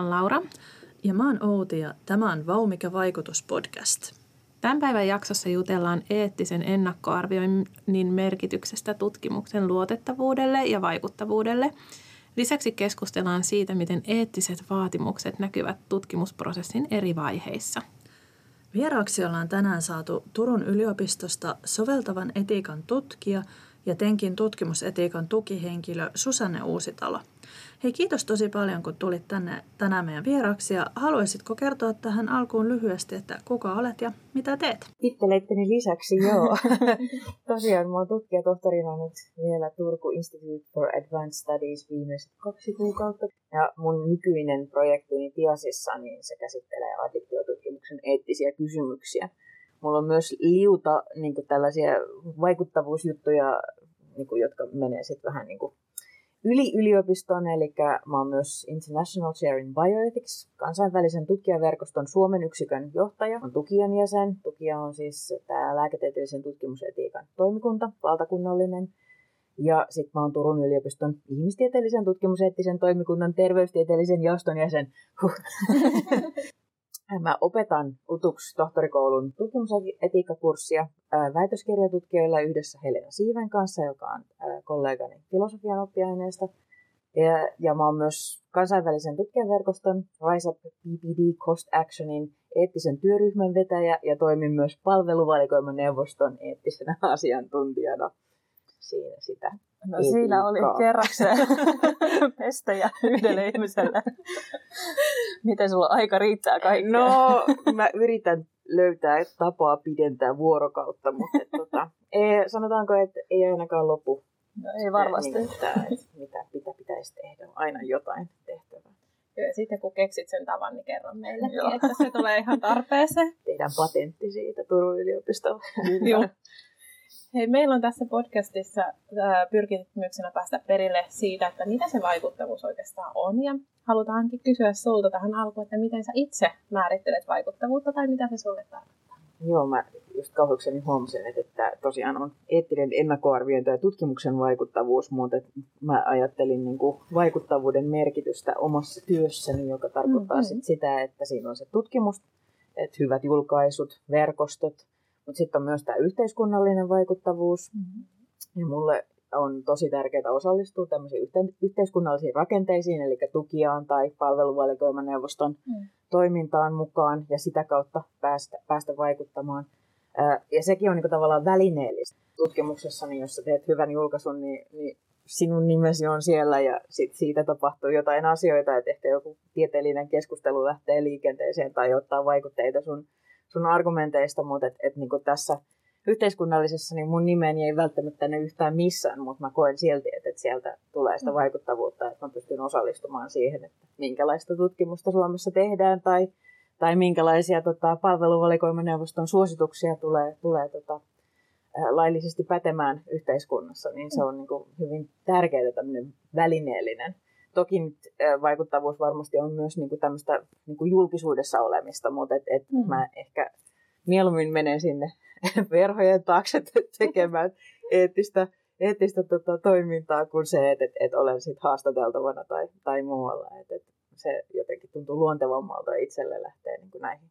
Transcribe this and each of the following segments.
oon Laura. Ja mä oon Outi ja tämä on Vaumika vaikutuspodcast. Tämän päivän jaksossa jutellaan eettisen ennakkoarvioinnin merkityksestä tutkimuksen luotettavuudelle ja vaikuttavuudelle. Lisäksi keskustellaan siitä, miten eettiset vaatimukset näkyvät tutkimusprosessin eri vaiheissa. Vieraaksi ollaan tänään saatu Turun yliopistosta soveltavan etiikan tutkija ja Tenkin tutkimusetiikan tukihenkilö Susanne Uusitalo – Hei, kiitos tosi paljon, kun tulit tänne tänään meidän vieraksi. Ja haluaisitko kertoa tähän alkuun lyhyesti, että kuka olet ja mitä teet? Titteleitteni lisäksi, joo. Tosiaan, mä oon tutkija tohtorina nyt vielä Turku Institute for Advanced Studies viimeiset kaksi kuukautta. Ja mun nykyinen projektini Tiasissa, niin se käsittelee addiktiotutkimuksen eettisiä kysymyksiä. Mulla on myös liuta niin tällaisia vaikuttavuusjuttuja, niin kuin, jotka menee sitten vähän niin kuin yli yliopiston, eli mä oon myös International Chair in Bioethics, kansainvälisen tutkijaverkoston Suomen yksikön johtaja, on tukijan jäsen. Tukija on siis tämä lääketieteellisen tutkimusetiikan toimikunta, valtakunnallinen. Ja sitten mä oon Turun yliopiston ihmistieteellisen tutkimuseettisen toimikunnan terveystieteellisen jaoston jäsen. Huh. Mä opetan UTUKS tohtorikoulun tutkimusetiikkakurssia väitöskirjatutkijoilla yhdessä Helena Siiven kanssa, joka on kollegani filosofian oppiaineesta. Ja, ja mä oon myös kansainvälisen tutkijaverkoston Rise Up PPD Cost Actionin eettisen työryhmän vetäjä ja toimin myös palveluvalikoiman neuvoston eettisenä asiantuntijana siinä sitä. No siinä oli kerrakseen pestejä yhdelle ihmiselle. Miten sulla aika riittää kaikkea? No, mä yritän löytää tapaa pidentää vuorokautta, mutta et, tota, ei, sanotaanko, että ei ainakaan lopu. No ei varmasti. Niin, että, mitä, mitä pitäisi tehdä, aina jotain tehtävää. Joo, ja sitten kun keksit sen tavan, niin kerron meillekin, että se tulee ihan tarpeeseen. Tehdään patentti siitä Turun yliopistolla. Joo. Hei, meillä on tässä podcastissa äh, pyrkimyksenä päästä perille siitä, että mitä se vaikuttavuus oikeastaan on. Ja halutaankin kysyä sulta tähän alkuun, että miten sä itse määrittelet vaikuttavuutta tai mitä se sulle tarkoittaa. Joo, mä just kauhukseni huomasin, että, että tosiaan on eettinen ennakkoarviointi ja tutkimuksen vaikuttavuus, mutta mä ajattelin niin kuin vaikuttavuuden merkitystä omassa työssäni, joka tarkoittaa mm-hmm. sit sitä, että siinä on se tutkimus, että hyvät julkaisut, verkostot, mutta sitten on myös tämä yhteiskunnallinen vaikuttavuus. Mm-hmm. Ja mulle on tosi tärkeää osallistua tämmöisiin yhte- yhteiskunnallisiin rakenteisiin, eli tukijaan tai palveluvalikoimaneuvoston mm. toimintaan mukaan ja sitä kautta päästä, päästä vaikuttamaan. Ja sekin on niin tavallaan välineellistä. Tutkimuksessa, niin jos sä teet hyvän julkaisun, niin, niin sinun nimesi on siellä ja sit siitä tapahtuu jotain asioita, että ehkä joku tieteellinen keskustelu lähtee liikenteeseen tai ottaa vaikutteita sun sun argumenteista, mutta et, et niin tässä yhteiskunnallisessa niin mun nimeni ei välttämättä ne yhtään missään, mutta mä koen silti, että, että sieltä tulee sitä mm. vaikuttavuutta, että mä pystyn osallistumaan siihen, että minkälaista tutkimusta Suomessa tehdään tai, tai minkälaisia tota, palveluvalikoimaneuvoston suosituksia tulee, tulee tota, laillisesti pätemään yhteiskunnassa, niin se mm. on niin kuin hyvin tärkeää tämmöinen välineellinen Toki nyt vaikuttavuus varmasti on myös niin kuin tämmöistä niin kuin julkisuudessa olemista, mutta et, et mm. mä ehkä mieluummin menen sinne verhojen taakse tekemään eettistä, eettistä tota, toimintaa kuin se, että et, et olen sit haastateltavana tai, tai muualla. Et, et se jotenkin tuntuu luontevammalta itselle lähteä niin kuin näihin,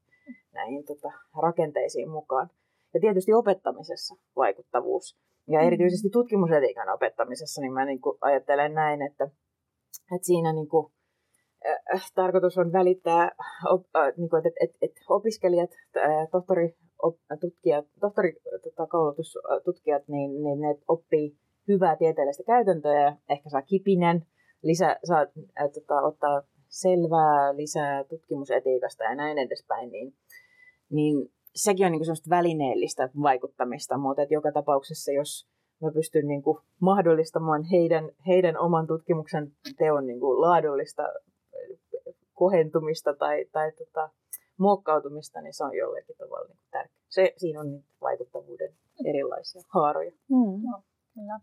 näihin tota, rakenteisiin mukaan. Ja tietysti opettamisessa vaikuttavuus. Ja mm. erityisesti tutkimusetiikan opettamisessa, niin mä niin kuin ajattelen näin, että et siinä niin kuin, äh, tarkoitus on välittää, op, äh, niin kuin, että et, et opiskelijat, äh, tohtori, op, tutkijat, tohtorikoulutustutkijat, äh, niin, niin ne oppii hyvää tieteellistä käytäntöä. Ja ehkä saa kipinen, lisää, saa äh, tota, ottaa selvää lisää tutkimusetiikasta ja näin edespäin, niin, niin sekin on niin kuin välineellistä vaikuttamista, mutta että joka tapauksessa, jos mä pystyn niin kuin mahdollistamaan heidän, heidän oman tutkimuksen teon niin kuin laadullista kohentumista tai, tai tota, muokkautumista, niin se on jollekin tavalla niin tärkeää. Se, siinä on niitä vaikuttavuuden erilaisia haaroja. Mm, no, kyllä.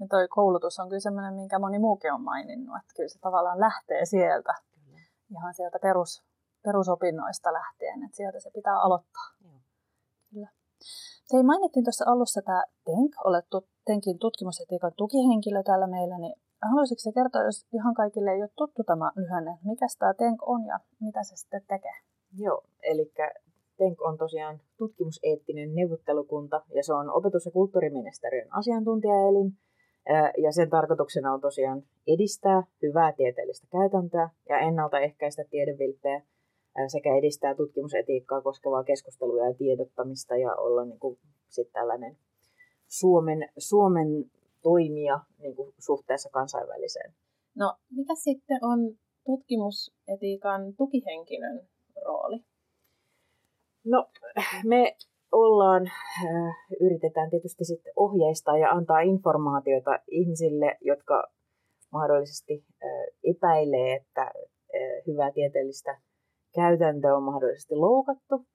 Ja toi koulutus on kyllä sellainen, minkä moni muukin on maininnut, että kyllä se tavallaan lähtee sieltä, kyllä. ihan sieltä perus, perusopinnoista lähtien, että sieltä se pitää aloittaa. Ei mainittiin tuossa alussa tämä TENK, olet Tenkin tutkimusetiikan tukihenkilö täällä meillä, niin haluaisitko se kertoa, jos ihan kaikille ei ole tuttu tämä lyhenne, mikä tämä TENK on ja mitä se sitten tekee? Joo, eli TENK on tosiaan tutkimuseettinen neuvottelukunta ja se on opetus- ja kulttuuriministeriön asiantuntijaelin. Ja sen tarkoituksena on tosiaan edistää hyvää tieteellistä käytäntöä ja ennaltaehkäistä tiedevilppejä sekä edistää tutkimusetiikkaa koskevaa keskustelua ja tiedottamista ja olla niin kuin, sit tällainen Suomen, Suomen toimija niin kuin, suhteessa kansainväliseen. No, mikä sitten on tutkimusetiikan tukihenkilön rooli? No, me ollaan, äh, yritetään tietysti sitten ohjeistaa ja antaa informaatiota ihmisille, jotka mahdollisesti äh, epäilee, että äh, hyvää tieteellistä käytäntöä on mahdollisesti loukattu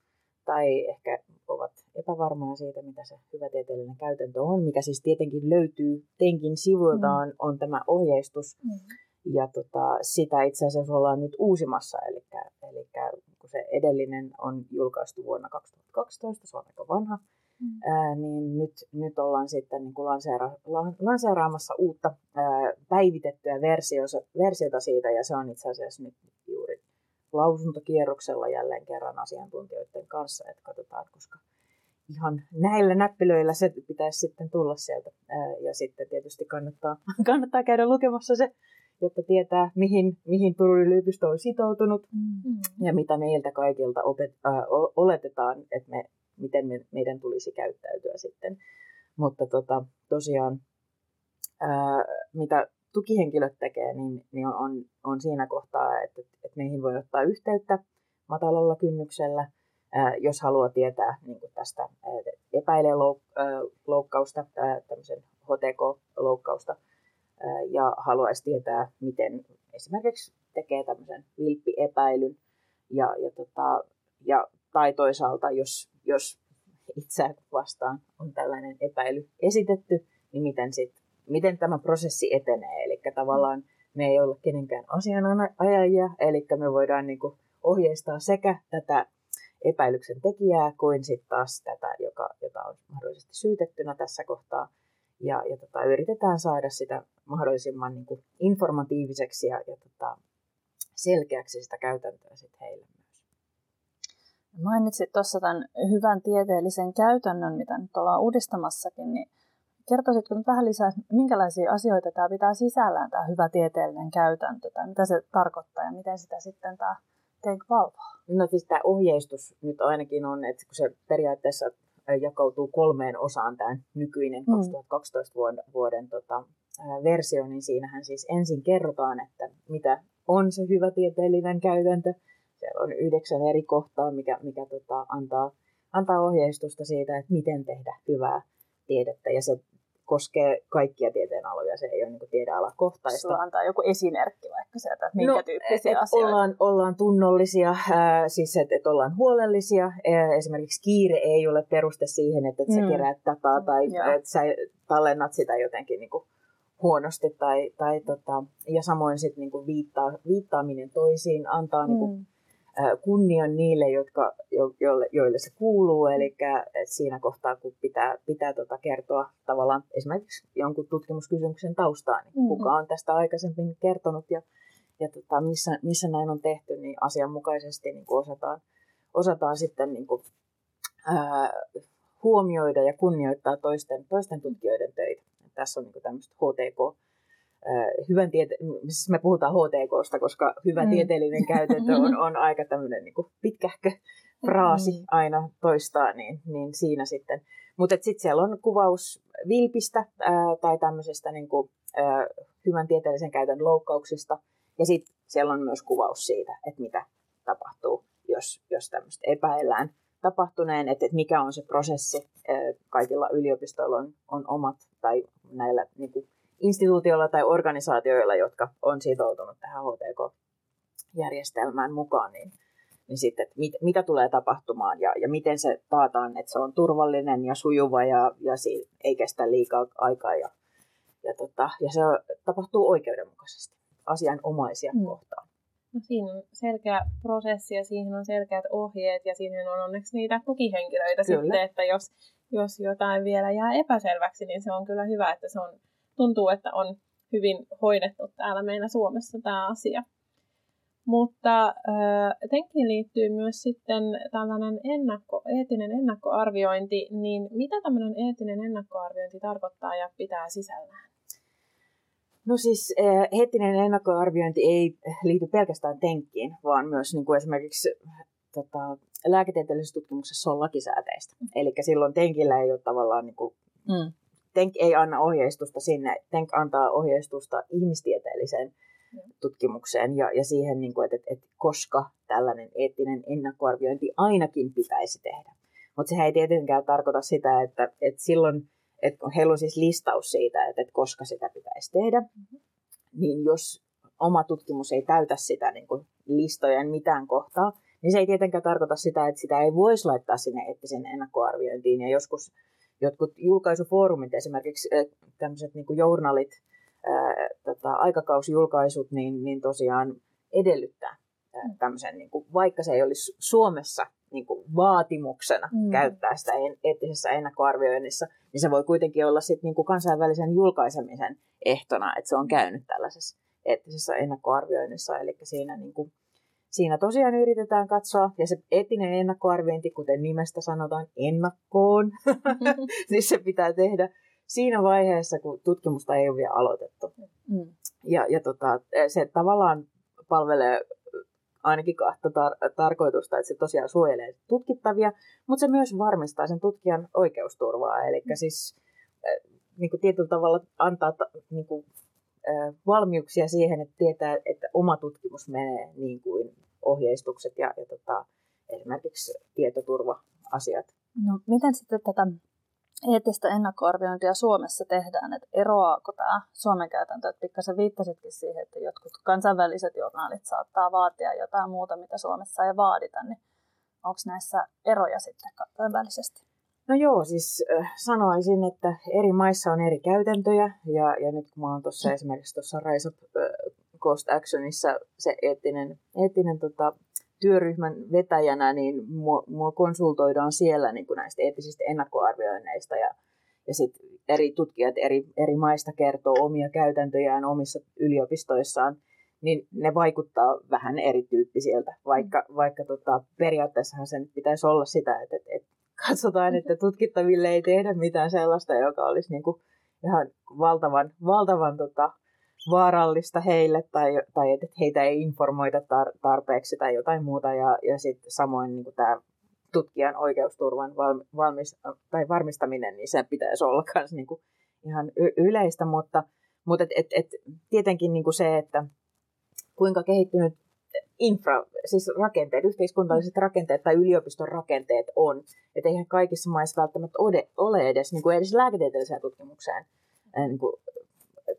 tai ehkä ovat epävarmaa siitä, mitä se hyvä tieteellinen käytäntö on, mikä siis tietenkin löytyy Tenkin sivuiltaan, mm. on tämä ohjeistus. Mm. Ja tota, sitä itse asiassa ollaan nyt uusimassa, eli, eli kun se edellinen on julkaistu vuonna 2012, se on aika vanha, mm. ää, niin nyt, nyt ollaan sitten niin kuin lanseera, lanseeraamassa uutta ää, päivitettyä versiota, versiota siitä, ja se on itse asiassa nyt juuri lausuntokierroksella jälleen kerran asiantuntijoiden kanssa, että katsotaan, koska ihan näillä näppilöillä se pitäisi sitten tulla sieltä. Ää, ja sitten tietysti kannattaa, kannattaa käydä lukemassa se jotta tietää, mihin, mihin Turun yliopisto on sitoutunut mm. ja mitä meiltä kaikilta opet, äh, oletetaan, että me, miten me, meidän tulisi käyttäytyä sitten. Mutta tota, tosiaan, äh, mitä tukihenkilöt tekee, niin, niin on, on siinä kohtaa, että, että meihin voi ottaa yhteyttä matalalla kynnyksellä, äh, jos haluaa tietää niin kuin tästä äh, epäilee louk- äh, loukkausta, tämmöisen HTK-loukkausta, ja haluaisi tietää, miten esimerkiksi tekee tämmöisen vilppiepäilyn. Ja, ja, tota, ja, tai toisaalta, jos, jos itse vastaan on tällainen epäily esitetty, niin miten, sit, miten tämä prosessi etenee. Eli tavallaan me ei olla kenenkään asianajajia, eli me voidaan niin kuin ohjeistaa sekä tätä epäilyksen tekijää kuin sitten taas tätä, joka, jota on mahdollisesti syytettynä tässä kohtaa – ja, ja tota, yritetään saada sitä mahdollisimman niin kuin informatiiviseksi ja, ja tota, selkeäksi sitä käytäntöä sit heille myös. Mainitsit tuossa tämän hyvän tieteellisen käytännön, mitä nyt ollaan uudistamassakin, niin kertoisitko nyt vähän lisää, minkälaisia asioita tämä pitää sisällään, tämä hyvä tieteellinen käytäntö, tai mitä se tarkoittaa ja miten sitä sitten tämä Take valvoo? No siis tämä ohjeistus nyt ainakin on, että kun se periaatteessa jakautuu kolmeen osaan tämä nykyinen 2012 mm. vuoden, vuoden tota, versio, niin siinähän siis ensin kerrotaan, että mitä on se hyvä tieteellinen käytäntö. Siellä on yhdeksän eri kohtaa, mikä, mikä tota, antaa, antaa ohjeistusta siitä, että miten tehdä hyvää tiedettä. Ja se koskee kaikkia tieteenaloja, se ei ole niin tiedealakohtaista. Sulla antaa joku esimerkki vaikka sieltä, että minkä no, tyyppisiä et asioita? Ollaan, ollaan tunnollisia, äh, siis että et ollaan huolellisia. Äh, esimerkiksi kiire ei ole peruste siihen, että et sä mm. keräät dataa tai mm, että sä tallennat sitä jotenkin niin kuin huonosti. Tai, tai tota, ja samoin sit niin kuin viittaa, viittaaminen toisiin antaa niin kuin, mm kunnian niille, jotka, joille, joille se kuuluu. Eli siinä kohtaa, kun pitää, pitää tota kertoa tavallaan esimerkiksi jonkun tutkimuskysymyksen taustaa, niin mm-hmm. kuka on tästä aikaisemmin kertonut ja, ja tota, missä, missä näin on tehty, niin asianmukaisesti niin kuin osataan, osataan sitten niin kuin, ää, huomioida ja kunnioittaa toisten, toisten tutkijoiden töitä. Tässä on niin tämmöistä HTK, hyvän tiete- siis me puhutaan HTKsta, koska hyvä mm. tieteellinen käytäntö on, on aika tämmöinen niin kuin pitkähkö fraasi mm. aina toistaa, niin, niin siinä sitten. Mutta sitten siellä on kuvaus vilpistä ää, tai tämmöisestä niin kuin, ää, hyvän tieteellisen käytön loukkauksista. Ja sitten siellä on myös kuvaus siitä, että mitä tapahtuu, jos, jos tämmöistä epäillään tapahtuneen, että, että mikä on se prosessi. Ää, kaikilla yliopistoilla on, on omat tai näillä niin kuin, instituutioilla tai organisaatioilla, jotka on sitoutunut tähän HTK-järjestelmään mukaan, niin, niin sitten, että mit, mitä tulee tapahtumaan ja, ja miten se taataan, että se on turvallinen ja sujuva ja, ja siinä ei kestä liikaa aikaa ja, ja, tota, ja se tapahtuu oikeudenmukaisesti asianomaisia mm. kohtaan. No siinä on selkeä prosessi ja siihen on selkeät ohjeet ja siihen on onneksi niitä tukihenkilöitä kyllä. sitten, että jos, jos jotain vielä jää epäselväksi, niin se on kyllä hyvä, että se on tuntuu, että on, hyvin hoidettu täällä meillä Suomessa tämä asia. Mutta etenkin liittyy myös sitten tällainen ennakko, eettinen ennakkoarviointi, niin mitä tämmöinen eettinen ennakkoarviointi tarkoittaa ja pitää sisällään? No siis eettinen ennakkoarviointi ei liity pelkästään tenkkiin, vaan myös niin kuin esimerkiksi tota, lääketieteellisessä tutkimuksessa on lakisääteistä. Mm. Eli silloin tenkillä ei ole tavallaan, niin kuin, mm. Tenk ei anna ohjeistusta sinne, tenk antaa ohjeistusta ihmistieteelliseen tutkimukseen ja, ja siihen, niin kuin, että, että, koska tällainen eettinen ennakkoarviointi ainakin pitäisi tehdä. Mutta sehän ei tietenkään tarkoita sitä, että, että silloin, että heillä on siis listaus siitä, että, että koska sitä pitäisi tehdä, mm-hmm. niin jos oma tutkimus ei täytä sitä niin kuin listojen mitään kohtaa, niin se ei tietenkään tarkoita sitä, että sitä ei voisi laittaa sinne eettisen ennakkoarviointiin. Ja joskus jotkut julkaisufoorumit, esimerkiksi tämmöiset niin kuin journalit, ää, tota, aikakausjulkaisut, niin, niin tosiaan edellyttää ää, mm. tämmöisen, niin kuin, vaikka se ei olisi Suomessa niin kuin vaatimuksena mm. käyttää sitä en, eettisessä ennakkoarvioinnissa, niin se voi kuitenkin olla sit, niin kuin kansainvälisen julkaisemisen ehtona, että se on käynyt tällaisessa eettisessä ennakkoarvioinnissa. Eli siinä, niin kuin, siinä tosiaan yritetään katsoa, ja se eettinen ennakkoarviointi, kuten nimestä sanotaan, ennakkoon, niin se pitää tehdä siinä vaiheessa, kun tutkimusta ei ole vielä aloitettu. Mm. Ja, ja tota, se tavallaan palvelee ainakin kahta tar- tarkoitusta, että se tosiaan suojelee tutkittavia, mutta se myös varmistaa sen tutkijan oikeusturvaa. Eli mm. siis niin kuin tietyllä tavalla antaa niin kuin, valmiuksia siihen, että tietää, että oma tutkimus menee niin kuin ohjeistukset ja, ja tota, esimerkiksi tietoturva-asiat. No, miten sitten tätä eettistä ennakkoarviointia Suomessa tehdään, että eroaako tämä Suomen käytäntö, että pikkasen viittasitkin siihen, että jotkut kansainväliset journaalit saattaa vaatia jotain muuta, mitä Suomessa ei vaadita, niin onko näissä eroja sitten kansainvälisesti? No joo, siis sanoisin, että eri maissa on eri käytäntöjä ja, ja nyt kun mä oon tuossa esimerkiksi tuossa Rise of Cost Actionissa se eettinen, eettinen tota, työryhmän vetäjänä, niin mua, mua konsultoidaan siellä niin kuin näistä eettisistä ennakkoarvioinneista ja, ja sit eri tutkijat eri, eri maista kertoo omia käytäntöjään omissa yliopistoissaan, niin ne vaikuttaa vähän erityyppisiltä, vaikka, vaikka tota, periaatteessahan sen pitäisi olla sitä, että, että, että katsotaan, että tutkittaville ei tehdä mitään sellaista, joka olisi niin kuin ihan valtavan, valtavan tota, vaarallista heille tai, tai että heitä ei informoida tar- tarpeeksi tai jotain muuta. Ja, ja sitten samoin niin tämä tutkijan oikeusturvan valmis, tai varmistaminen, niin se pitäisi olla myös niin ihan y- yleistä, mutta, mutta et, et, et, tietenkin niin kuin se, että kuinka kehittynyt infra, siis rakenteet, yhteiskunnalliset rakenteet tai yliopiston rakenteet on. Että eihän kaikissa maissa välttämättä ole, ole edes, niin kuin edes lääketieteelliseen tutkimukseen niin kuin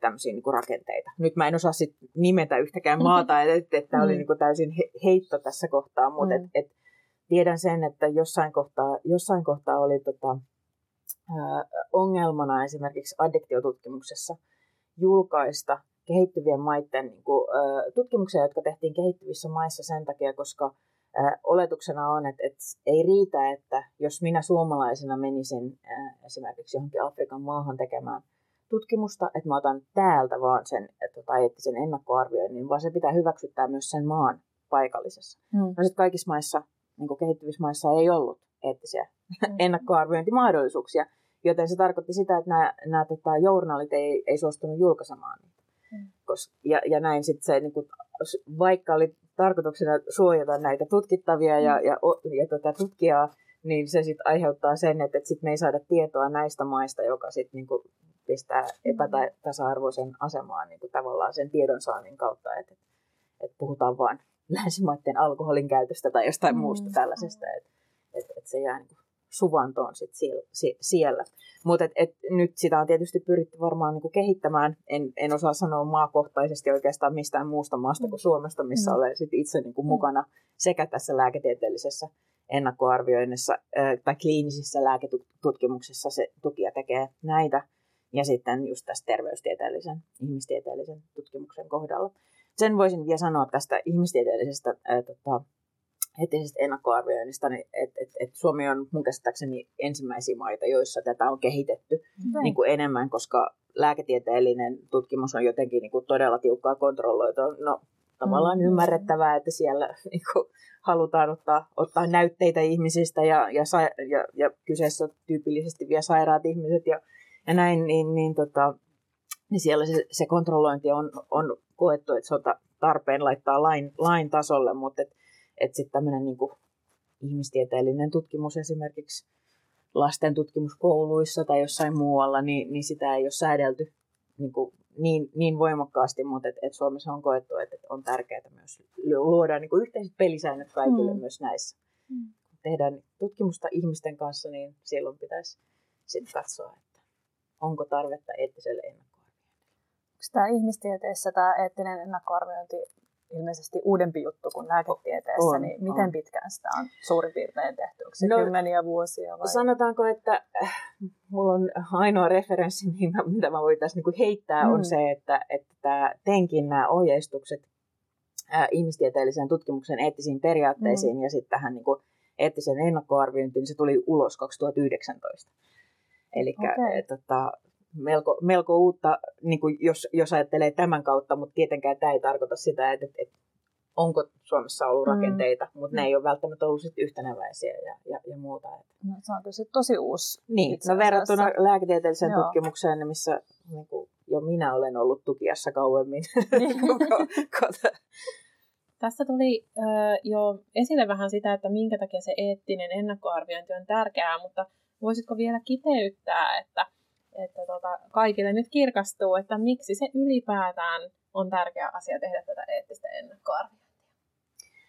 tämmöisiä niin kuin rakenteita. Nyt mä en osaa sit nimetä yhtäkään maata, että, että, että tämä oli mm. niin kuin täysin heitto tässä kohtaa, mutta mm. et, et, tiedän sen, että jossain kohtaa, jossain kohtaa oli tota, ää, ongelmana esimerkiksi addiktiotutkimuksessa julkaista kehittyvien maiden niin kuin, tutkimuksia, jotka tehtiin kehittyvissä maissa sen takia, koska oletuksena on, että, että ei riitä, että jos minä suomalaisena menisin esimerkiksi johonkin Afrikan maahan tekemään – tutkimusta, että mä otan täältä vaan sen tota, eettisen ennakkoarvioinnin, vaan se pitää hyväksyttää myös sen maan paikallisessa. Mm. No sitten kaikissa maissa, niin kehittyvissä maissa ei ollut eettisiä mm. ennakkoarviointimahdollisuuksia, joten se tarkoitti sitä, että nämä, nämä tota, journaalit ei, ei suostunut julkaisemaan niitä. Mm. Kos, ja, ja näin sitten se, niin kuin, vaikka oli tarkoituksena suojata näitä tutkittavia ja, mm. ja, ja, ja tota, tutkijaa, niin se sitten aiheuttaa sen, että, että sit me ei saada tietoa näistä maista, joka sitten niinku pistää epätasa-arvoisen asemaan niin tavallaan sen tiedonsaannin kautta, että, että puhutaan vain länsimaiden alkoholin käytöstä tai jostain mm. muusta tällaisesta, että, että, että se jää niin kuin suvantoon sit siellä. Mutta et, et, nyt sitä on tietysti pyritty varmaan niin kuin kehittämään. En, en osaa sanoa maakohtaisesti oikeastaan mistään muusta maasta kuin Suomesta, missä mm. olen sit itse niin kuin mukana sekä tässä lääketieteellisessä ennakkoarvioinnissa tai kliinisissä lääketutkimuksissa se tukija tekee näitä ja sitten just tässä terveystieteellisen, ihmistieteellisen tutkimuksen kohdalla. Sen voisin vielä sanoa tästä ihmistieteellisestä ää, tota, etisestä ennakkoarvioinnista, niin että et, et Suomi on mun käsittääkseni ensimmäisiä maita, joissa tätä on kehitetty okay. niin kuin enemmän, koska lääketieteellinen tutkimus on jotenkin niin kuin todella tiukkaa kontrolloitua. No tavallaan mm. ymmärrettävää, että siellä niin kuin, halutaan ottaa, ottaa näytteitä ihmisistä ja, ja, ja, ja kyseessä on tyypillisesti vielä sairaat ihmiset ja, ja näin, niin, niin, tota, niin siellä se, se kontrollointi on, on koettu, että se on tarpeen laittaa lain, lain tasolle, mutta et, et sitten tämmöinen niin ihmistieteellinen tutkimus esimerkiksi lasten tutkimuskouluissa tai jossain muualla, niin, niin sitä ei ole säädelty niin, kuin niin, niin voimakkaasti, mutta et, et Suomessa on koettu, että et on tärkeää myös luoda niin kuin yhteiset pelisäännöt kaikille mm. myös näissä. Mm. Kun tehdään tutkimusta ihmisten kanssa, niin silloin pitäisi sitten katsoa, että onko tarvetta eettiselle ennakkoarvioinnille. Onko tämä ihmistieteessä tämä eettinen ennakkoarviointi ilmeisesti uudempi juttu kuin lääketieteessä, on, niin miten on. pitkään sitä on suurin piirtein tehty? Onko se no, kymmeniä vuosia vai? Sanotaanko, että äh, mulla on ainoa referenssi, mitä mä voitaisiin niin heittää, mm. on se, että, että TENKin nämä ohjeistukset äh, ihmistieteellisen tutkimuksen eettisiin periaatteisiin mm. ja sitten tähän niin kuin eettisen ennakkoarviointiin, niin se tuli ulos 2019. Eli okay. tota, melko, melko uutta, niin kuin jos, jos ajattelee tämän kautta, mutta tietenkään tämä ei tarkoita sitä, että, että onko Suomessa ollut mm. rakenteita, mm. mutta ne ei ole välttämättä ollut sit yhtenäväisiä ja, ja, ja muuta. No, se on tosi, tosi uusi. Niin, no verrattuna lääketieteelliseen Joo. tutkimukseen, missä niin kuin, jo minä olen ollut tukiassa kauemmin. Niin. Tässä tuli äh, jo esille vähän sitä, että minkä takia se eettinen ennakkoarviointi on tärkeää, mutta voisitko vielä kiteyttää, että että tota, kaikille nyt kirkastuu, että miksi se ylipäätään on tärkeä asia tehdä tätä eettistä ennakkoarviointia.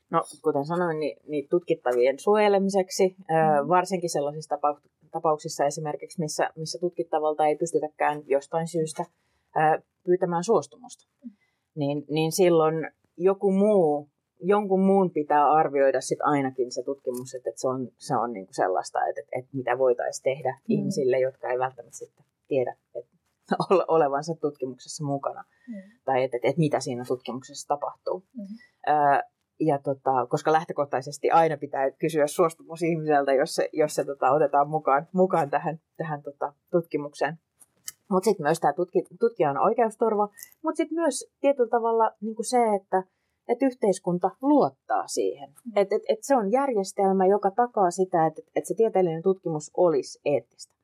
No, kuten sanoin, niin, niin tutkittavien suojelemiseksi, mm. varsinkin sellaisissa tapauksissa esimerkiksi, missä, missä tutkittavalta ei pystytäkään jostain syystä pyytämään suostumusta, mm. niin, niin silloin joku muu, jonkun muun pitää arvioida sit ainakin se tutkimus, että, että se on, se on niinku sellaista, että, että mitä voitaisiin tehdä mm. ihmisille, jotka ei välttämättä sitten tiedä että olevansa tutkimuksessa mukana mm. tai että, että, että mitä siinä tutkimuksessa tapahtuu. Mm. Ö, ja tota, koska lähtökohtaisesti aina pitää kysyä suostumus ihmiseltä, jos se, jos se tota, otetaan mukaan, mukaan tähän, tähän tota, tutkimukseen. Mutta sitten myös tämä tutki, tutkijan oikeusturva, mutta sitten myös tietyllä tavalla niin se, että et yhteiskunta luottaa siihen. Mm. Että et, et se on järjestelmä, joka takaa sitä, että et se tieteellinen tutkimus olisi eettistä.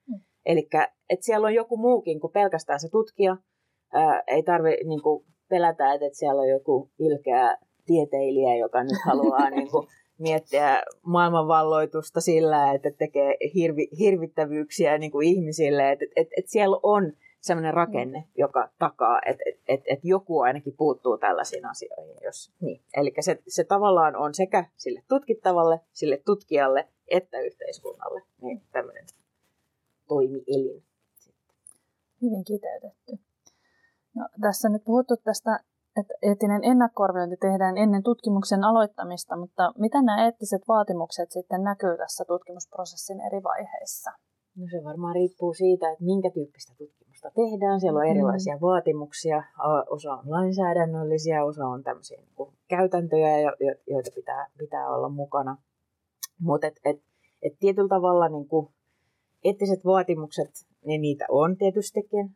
Eli että siellä on joku muukin kuin pelkästään se tutkija. Ää, ei tarvitse niin pelätä, että, että siellä on joku ilkeä tieteilijä, joka nyt haluaa niin kuin, miettiä maailmanvalloitusta sillä, että tekee hirvi, hirvittävyyksiä niin kuin ihmisille. Että et, et siellä on sellainen rakenne, mm. joka takaa, että et, et, et joku ainakin puuttuu tällaisiin asioihin. Jos, niin. Eli se, se tavallaan on sekä sille tutkittavalle, sille tutkijalle, että yhteiskunnalle niin tämmöinen toimielin. Hyvin kiteytetty. No, tässä on nyt puhuttu tästä, että eettinen ennakkoarviointi tehdään ennen tutkimuksen aloittamista, mutta mitä nämä eettiset vaatimukset sitten näkyy tässä tutkimusprosessin eri vaiheissa? No se varmaan riippuu siitä, että minkä tyyppistä tutkimusta tehdään. Siellä on mm. erilaisia mm. vaatimuksia. Osa on lainsäädännöllisiä, osa on tämmöisiä niin kuin käytäntöjä, joita pitää, pitää olla mukana. Mutta et, et, et tietyllä tavalla niin kuin eettiset vaatimukset, niin niitä on tietystikin.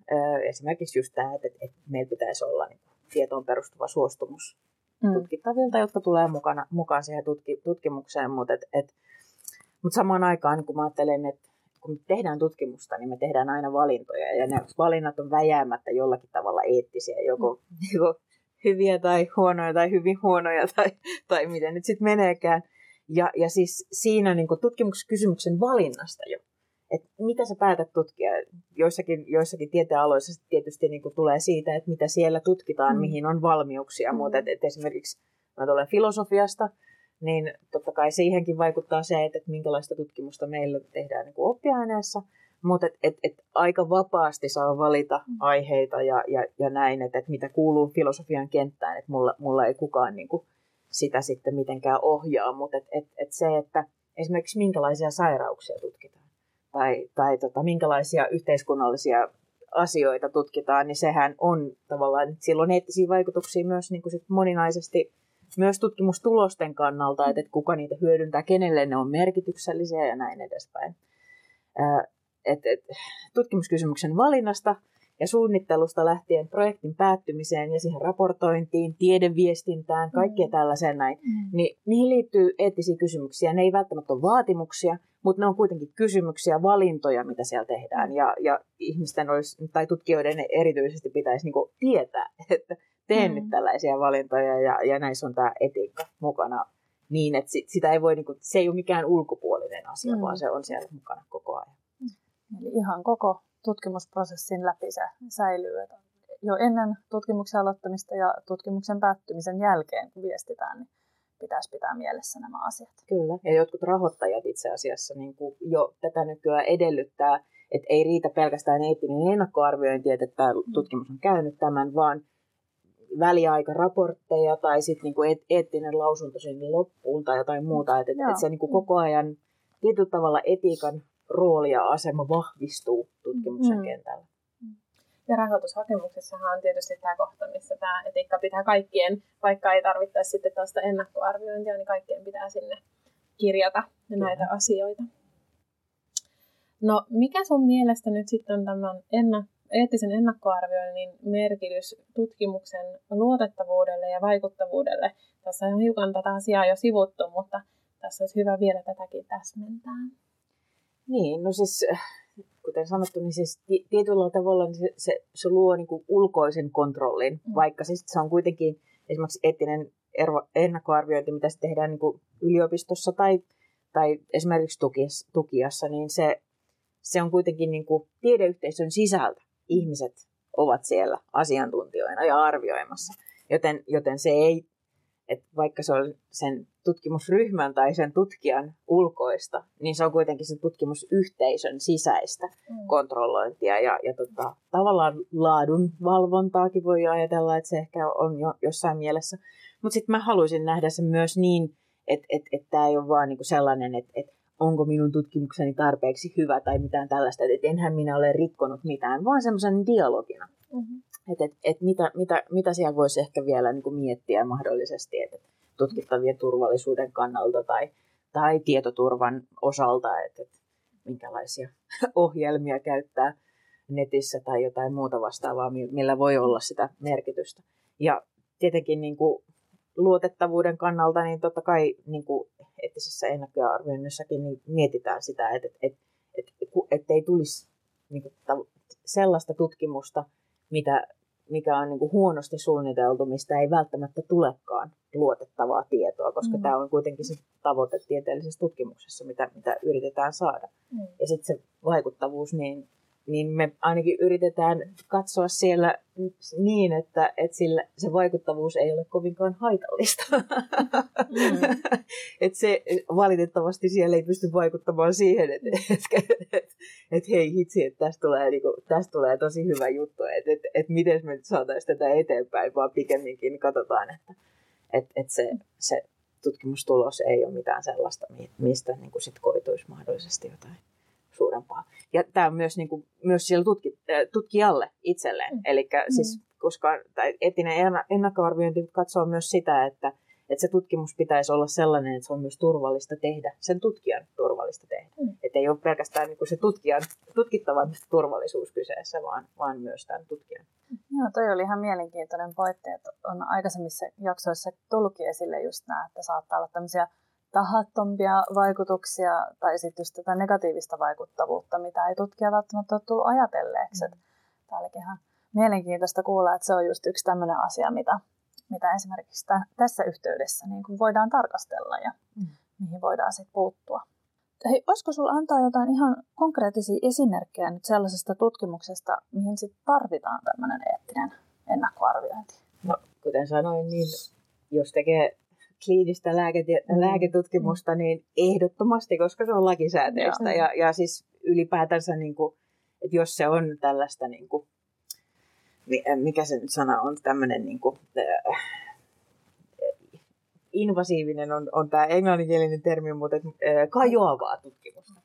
Esimerkiksi just tämä, että, että meillä pitäisi olla niin tietoon perustuva suostumus mm. tutkittavilta, jotka tulee mukana, mukaan siihen tutki, tutkimukseen, mutta et, et, mut samaan aikaan kun mä ajattelen, että kun me tehdään tutkimusta, niin me tehdään aina valintoja, ja ne valinnat on väjäämättä jollakin tavalla eettisiä, joko, mm. joko hyviä tai huonoja tai hyvin huonoja tai, tai miten nyt sitten meneekään. Ja, ja siis siinä niin tutkimuskysymyksen valinnasta jo että mitä sä päätät tutkia. Joissakin, joissakin tieteenaloissa tietysti niin kuin tulee siitä, että mitä siellä tutkitaan, mm. mihin on valmiuksia. Mm. Mutta et, et esimerkiksi mä tulen filosofiasta, niin totta kai siihenkin vaikuttaa se, että, että minkälaista tutkimusta meillä tehdään niin kuin oppiaineessa. Mutta et, et, et aika vapaasti saa valita mm. aiheita ja, ja, ja näin, että et mitä kuuluu filosofian kenttään. Että mulla, mulla ei kukaan niin kuin sitä sitten mitenkään ohjaa. Mutta et, et, et se, että esimerkiksi minkälaisia sairauksia tutkitaan tai, tai tota, minkälaisia yhteiskunnallisia asioita tutkitaan, niin sehän on tavallaan, että sillä on eettisiä vaikutuksia myös niin kuin sit moninaisesti myös tutkimustulosten kannalta, että, että kuka niitä hyödyntää, kenelle ne on merkityksellisiä ja näin edespäin. Et, et, tutkimuskysymyksen valinnasta ja suunnittelusta lähtien projektin päättymiseen ja siihen raportointiin, tiedeviestintään, kaikkea mm. tällaiseen näin, mm. niin niihin liittyy eettisiä kysymyksiä. Ne ei välttämättä ole vaatimuksia, mutta ne on kuitenkin kysymyksiä, valintoja, mitä siellä tehdään. Ja, ja ihmisten olisi, tai tutkijoiden erityisesti pitäisi niin tietää, että teen mm. nyt tällaisia valintoja ja, ja näissä on tämä etiikka mukana niin, että sit, sitä ei voi, niin kuin, se ei ole mikään ulkopuolinen asia, mm. vaan se on siellä mukana koko ajan. Eli ihan koko tutkimusprosessin läpi se säilyy. Että jo ennen tutkimuksen aloittamista ja tutkimuksen päättymisen jälkeen, kun viestitään, niin pitäisi pitää mielessä nämä asiat. Kyllä, ja jotkut rahoittajat itse asiassa niin kuin jo tätä nykyään edellyttää, että ei riitä pelkästään eettinen ennakkoarviointi, että tämä mm. tutkimus on käynyt tämän, vaan väliaikaraportteja tai sitten niinku eettinen lausunto sinne loppuun tai jotain muuta. Että et, et se niinku koko ajan tietyllä tavalla etiikan rooli ja asema vahvistuu tutkimuksen mm. kentällä. Ja rahoitushakemuksessahan on tietysti tämä kohta, missä tämä etiikka pitää kaikkien, vaikka ei tarvittaisi sitten tästä ennakkoarviointia, niin kaikkien pitää sinne kirjata näitä Kyllä. asioita. No mikä sun mielestä nyt sitten on tämän ennak- eettisen ennakkoarvioinnin merkitys tutkimuksen luotettavuudelle ja vaikuttavuudelle? Tässä on hiukan tätä asiaa jo sivuttu, mutta tässä olisi hyvä vielä tätäkin täsmentää. Niin, no siis kuten sanottu, niin siis tietyllä tavalla niin se, se, se luo niin kuin ulkoisen kontrollin, mm. vaikka siis se on kuitenkin esimerkiksi eettinen ennakkoarviointi, mitä se tehdään niin kuin yliopistossa tai, tai esimerkiksi tukiassa, tukiassa, niin se, se on kuitenkin niin kuin tiedeyhteisön sisältä. Ihmiset ovat siellä asiantuntijoina ja arvioimassa, joten, joten se ei että vaikka se on sen tutkimusryhmän tai sen tutkijan ulkoista, niin se on kuitenkin sen tutkimusyhteisön sisäistä mm. kontrollointia ja, ja tota, tavallaan laadun valvontaakin voi ajatella, että se ehkä on jo jossain mielessä. Mutta sitten mä haluaisin nähdä sen myös niin, että et, et tämä ei ole vaan niinku sellainen, että et onko minun tutkimukseni tarpeeksi hyvä tai mitään tällaista, että enhän minä ole rikkonut mitään, vaan semmoisen dialogina. Mm-hmm. Että et, et mitä, mitä, mitä siellä voisi ehkä vielä niin kuin miettiä mahdollisesti, että tutkittavien turvallisuuden kannalta tai, tai tietoturvan osalta, että, että minkälaisia ohjelmia käyttää netissä tai jotain muuta vastaavaa, millä voi olla sitä merkitystä. Ja tietenkin niin kuin luotettavuuden kannalta, niin totta kai niin kuin eettisessä ennakkoarvioinnissakin niin mietitään sitä, että, että, että, että ei tulisi niin kuin, sellaista tutkimusta, mitä, mikä on niin kuin huonosti suunniteltu, mistä ei välttämättä tulekaan luotettavaa tietoa, koska mm. tämä on kuitenkin se tavoite tieteellisessä tutkimuksessa, mitä, mitä yritetään saada. Mm. Ja sitten se vaikuttavuus, niin niin me ainakin yritetään katsoa siellä niin, että, että sillä, se vaikuttavuus ei ole kovinkaan haitallista. Mm. et se, valitettavasti siellä ei pysty vaikuttamaan siihen, että et, et, et, hei hitsi, että tästä tulee, niinku, tästä tulee tosi hyvä juttu, että et, et miten me nyt saataisiin tätä eteenpäin, vaan pikemminkin katsotaan, että et, et se, se tutkimustulos ei ole mitään sellaista, mistä niin sit koituisi mahdollisesti jotain suurempaa. Ja tämä on myös, niin kuin, myös siellä tutki, äh, tutkijalle itselleen. Mm. Eli mm. siis, koska tai etinen ennakkoarviointi katsoo myös sitä, että, että se tutkimus pitäisi olla sellainen, että se on myös turvallista tehdä, sen tutkijan turvallista tehdä. Mm. Että ei ole pelkästään niin kuin se tutkijan, tutkittavan turvallisuus kyseessä, vaan, vaan myös tämän tutkijan. Joo, toi oli ihan mielenkiintoinen pointti, että on aikaisemmissa jaksoissa tullutkin esille just nämä, että saattaa olla tämmöisiä tahattompia vaikutuksia tai sitten just tätä negatiivista vaikuttavuutta, mitä ei tutkija välttämättä ole tullut ajatelleeksi. Mm. Täälläkin ihan mielenkiintoista kuulla, että se on just yksi tämmöinen asia, mitä, mitä esimerkiksi t- tässä yhteydessä niin kuin voidaan tarkastella ja mm. mihin voidaan sitten puuttua. Hei, olisiko sinulla antaa jotain ihan konkreettisia esimerkkejä nyt sellaisesta tutkimuksesta, mihin sit tarvitaan tämmöinen eettinen ennakkoarviointi? No, kuten sanoin, niin jos tekee kliinistä lääket- mm. lääketutkimusta, niin ehdottomasti, koska se on lakisääteistä. Ja, ja siis ylipäätänsä, niin kuin, että jos se on tällaista, niin kuin, mikä se sana on, tämmöinen niin kuin, äh, invasiivinen on, on tämä englanninkielinen termi, mutta äh, kajoavaa tutkimusta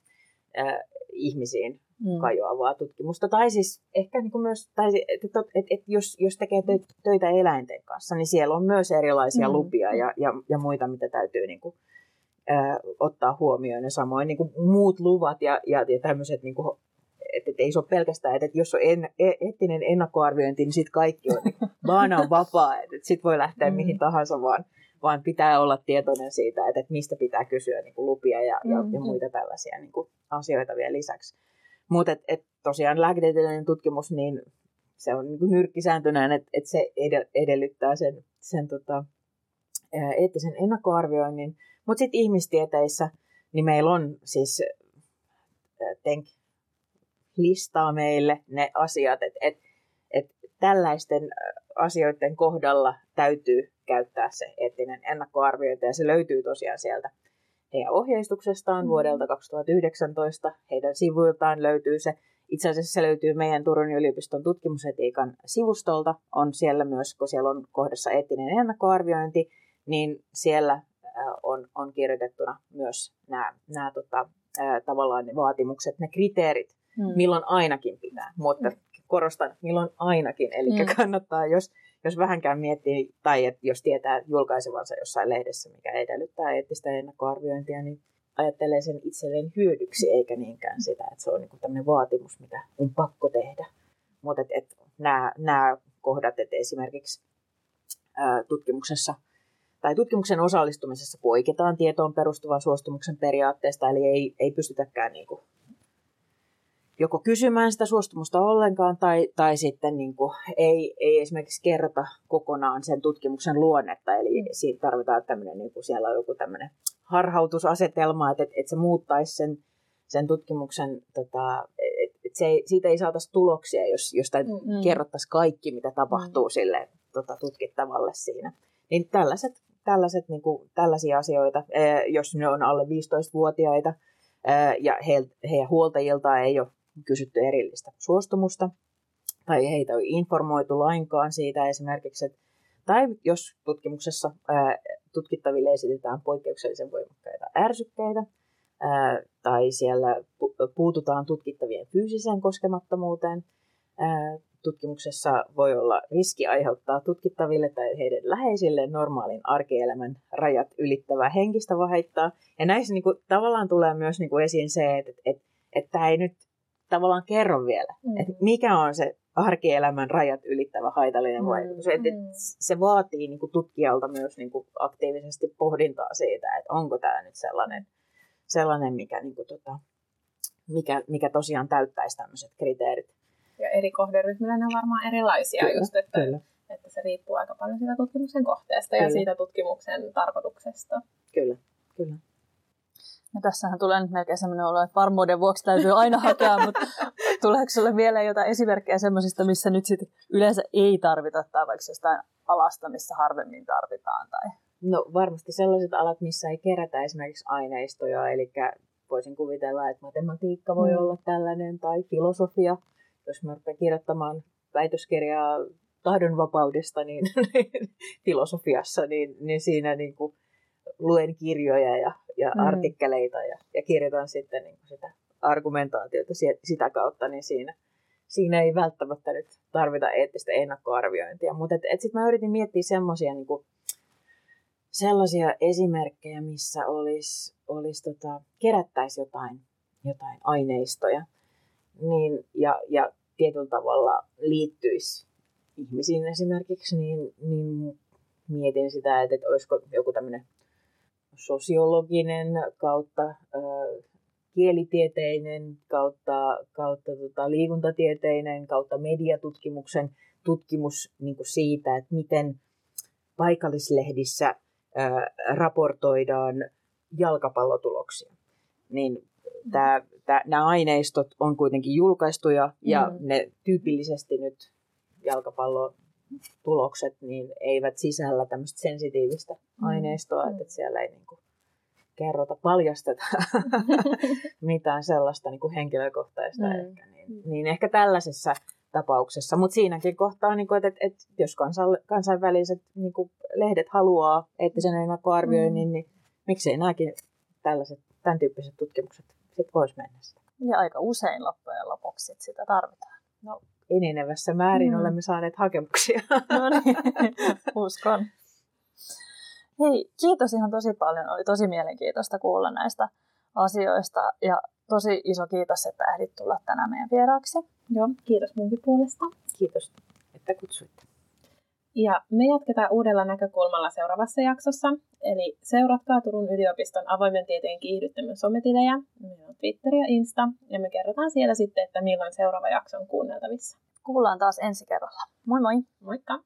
äh, ihmisiin mm. kajoavaa tutkimusta. Tai siis ehkä niin kuin myös, tai että et, et, et jos, jos tekee töitä eläinten kanssa, niin siellä on myös erilaisia mm. lupia ja, ja, ja muita, mitä täytyy niin kuin, ä, ottaa huomioon. Ja samoin niin kuin muut luvat ja, ja, ja tämmöiset niin kuin että, että ei se ole pelkästään, että, että jos on en, e, eettinen ennakkoarviointi, niin sitten kaikki on, niin baana on vapaa, että, että sitten voi lähteä mm. mihin tahansa vaan, vaan pitää olla tietoinen siitä, että, että mistä pitää kysyä niin kuin lupia ja, ja, ja mm-hmm. muita tällaisia niin kuin asioita vielä lisäksi. Mutta et, et tosiaan lääketieteellinen tutkimus, niin se on niin nyrkkisääntönään, että, että se edellyttää sen, sen tota, eettisen ennakkoarvioinnin. Mutta sitten ihmistieteissä, niin meillä on siis Tenk listaa meille ne asiat, että et, et tällaisten asioiden kohdalla täytyy käyttää se eettinen ennakkoarviointi, ja se löytyy tosiaan sieltä heidän ohjeistuksestaan mm. vuodelta 2019. Heidän sivuiltaan löytyy se. Itse asiassa se löytyy meidän Turun yliopiston tutkimusetiikan sivustolta. On siellä myös, kun siellä on kohdassa eettinen ennakkoarviointi, niin siellä on, on kirjoitettuna myös nämä, nämä tota, tavallaan ne vaatimukset, ne kriteerit, mm. milloin ainakin pitää. Mutta mm. korostan, milloin ainakin. Eli mm. kannattaa, jos, jos vähänkään miettii, tai että jos tietää julkaisevansa jossain lehdessä, mikä edellyttää eettistä ennakkoarviointia, niin ajattelee sen itselleen hyödyksi, eikä niinkään sitä, että se on niin tämmöinen vaatimus, mitä on pakko tehdä. Mutta et, et, nämä, kohdat, että esimerkiksi ää, tutkimuksessa – tai tutkimuksen osallistumisessa poiketaan tietoon perustuvan suostumuksen periaatteesta, eli ei, ei pystytäkään niin kuin joko kysymään sitä suostumusta ollenkaan tai, tai sitten niin kuin ei, ei esimerkiksi kerrota kokonaan sen tutkimuksen luonnetta. Eli mm. siinä tarvitaan tämmöinen, niin kuin siellä on joku tämmöinen harhautusasetelma, että, että, se muuttaisi sen, sen tutkimuksen, tota, että, se ei, siitä ei saataisi tuloksia, jos, jos mm. kerrottaisiin kaikki, mitä tapahtuu mm. sille tota, tutkittavalle siinä. Niin tällaiset tällaiset, niin kuin, tällaisia asioita, jos ne on alle 15-vuotiaita ja he, heidän huoltajilta ei ole kysytty erillistä suostumusta tai heitä on informoitu lainkaan siitä esimerkiksi, että tai jos tutkimuksessa ää, tutkittaville esitetään poikkeuksellisen voimakkaita ärsykkeitä, ää, tai siellä puututaan tutkittavien fyysiseen koskemattomuuteen, ää, tutkimuksessa voi olla riski aiheuttaa tutkittaville tai heidän läheisille normaalin arkielämän rajat ylittävää henkistä vahettaa. Ja näissä niin kuin, tavallaan tulee myös niin kuin esiin se, että, että, että, että tämä ei nyt tavallaan kerro vielä, mm. että mikä on se arkielämän rajat ylittävä haitallinen mm. vaikutus. Että, että se vaatii niin kuin tutkijalta myös niin kuin aktiivisesti pohdintaa siitä, että onko tämä nyt sellainen, sellainen mikä, niin kuin, tota, mikä, mikä tosiaan täyttäisi tämmöiset kriteerit ja eri kohderyhmillä ne on varmaan erilaisia kyllä, just, että, kyllä. että se riippuu aika paljon siitä tutkimuksen kohteesta kyllä. ja siitä tutkimuksen tarkoituksesta. Kyllä, kyllä. No tässähän tulee nyt melkein sellainen olo, että varmuuden vuoksi täytyy aina hakea, mutta tuleeko sinulle vielä jotain esimerkkejä sellaisista, missä nyt sit yleensä ei tarvita, tai vaikka jostain alasta, missä harvemmin tarvitaan? Tai... No varmasti sellaiset alat, missä ei kerätä esimerkiksi aineistoja, eli voisin kuvitella, että matematiikka voi mm. olla tällainen, tai filosofia, jos mä rupean kirjoittamaan väitöskirjaa tahdonvapaudesta niin, filosofiassa, niin, niin siinä niin kuin luen kirjoja ja, ja mm. artikkeleita ja, ja kirjoitan sitten niin kuin sitä argumentaatiota sitä kautta, niin siinä, siinä ei välttämättä nyt tarvita eettistä ennakkoarviointia. Mutta et, et sitten mä yritin miettiä semmoisia niin sellaisia esimerkkejä, missä olisi, olisi tota, kerättäisi jotain, jotain aineistoja niin, ja, ja tietyllä tavalla liittyisi ihmisiin esimerkiksi, niin, niin mietin sitä, että, että olisiko joku tämmöinen sosiologinen kautta kielitieteinen kautta, kautta tota, liikuntatieteinen kautta mediatutkimuksen tutkimus niin kuin siitä, että miten paikallislehdissä ää, raportoidaan jalkapallotuloksia. Niin nämä aineistot on kuitenkin julkaistuja ja mm. ne tyypillisesti nyt jalkapallon tulokset niin eivät sisällä tämmöistä sensitiivistä mm. aineistoa, mm. että siellä ei niin kuin kerrota, paljasteta mitään sellaista niin kuin henkilökohtaista mm. ehkä. Niin, niin ehkä tällaisessa tapauksessa, mutta siinäkin kohtaa, niin kuin, että, että, että jos kansainväliset niin kuin lehdet haluaa eettisen ennakkoarvioinnin, mm. niin miksei nämäkin tällaiset, tämän tyyppiset tutkimukset sit voisi mennä sitä. Ja aika usein loppujen lopuksi sitä tarvitaan. No, enenevässä määrin mm. olemme saaneet hakemuksia. No niin, uskon. Hei, kiitos ihan tosi paljon. Oli tosi mielenkiintoista kuulla näistä asioista. Ja tosi iso kiitos, että ehdit tulla tänään meidän vieraaksi. Joo, kiitos munkin puolesta. Kiitos, että kutsuitte. Ja me jatketaan uudella näkökulmalla seuraavassa jaksossa. Eli seuratkaa Turun yliopiston avoimen tieteen kiihdyttämön sometilejä. Meillä on Twitter ja Insta. Ja me kerrotaan siellä sitten, että milloin seuraava jakso on kuunneltavissa. Kuullaan taas ensi kerralla. Moi moi! Moikka!